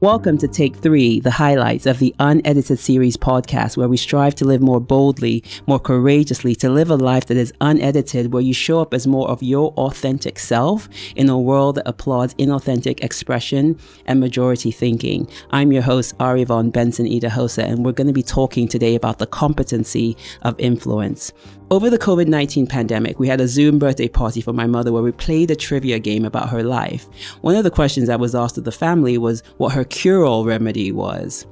Welcome to Take Three, the highlights of the unedited series podcast, where we strive to live more boldly, more courageously, to live a life that is unedited, where you show up as more of your authentic self in a world that applauds inauthentic expression and majority thinking. I'm your host, Ari Von Benson Idahosa, and we're going to be talking today about the competency of influence. Over the COVID 19 pandemic, we had a Zoom birthday party for my mother where we played a trivia game about her life. One of the questions that was asked of the family was what her cure all remedy was.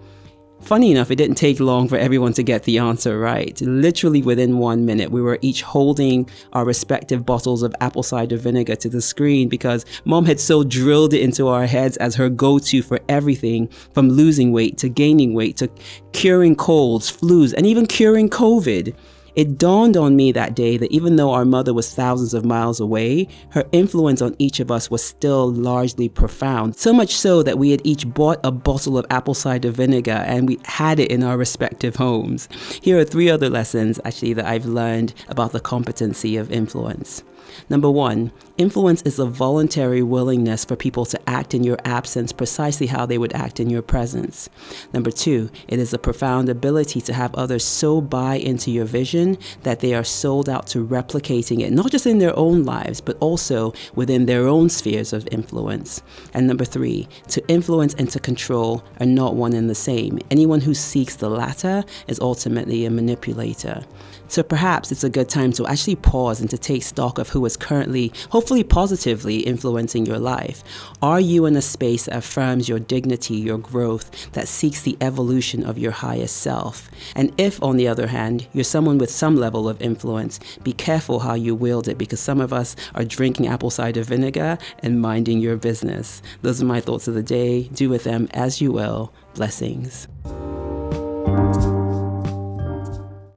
Funny enough, it didn't take long for everyone to get the answer right. Literally within one minute, we were each holding our respective bottles of apple cider vinegar to the screen because mom had so drilled it into our heads as her go to for everything from losing weight to gaining weight to curing colds, flus, and even curing COVID. It dawned on me that day that even though our mother was thousands of miles away, her influence on each of us was still largely profound. So much so that we had each bought a bottle of apple cider vinegar and we had it in our respective homes. Here are three other lessons actually that I've learned about the competency of influence. Number one, influence is a voluntary willingness for people to act in your absence precisely how they would act in your presence. Number two, it is a profound ability to have others so buy into your vision that they are sold out to replicating it, not just in their own lives, but also within their own spheres of influence. And number three, to influence and to control are not one and the same. Anyone who seeks the latter is ultimately a manipulator. So perhaps it's a good time to actually pause and to take stock of who is currently, hopefully positively, influencing your life. Are you in a space that affirms your dignity, your growth, that seeks the evolution of your highest self? And if, on the other hand, you're someone with some level of influence, be careful how you wield it because some of us are drinking apple cider vinegar and minding your business. Those are my thoughts of the day. Do with them as you will. Blessings.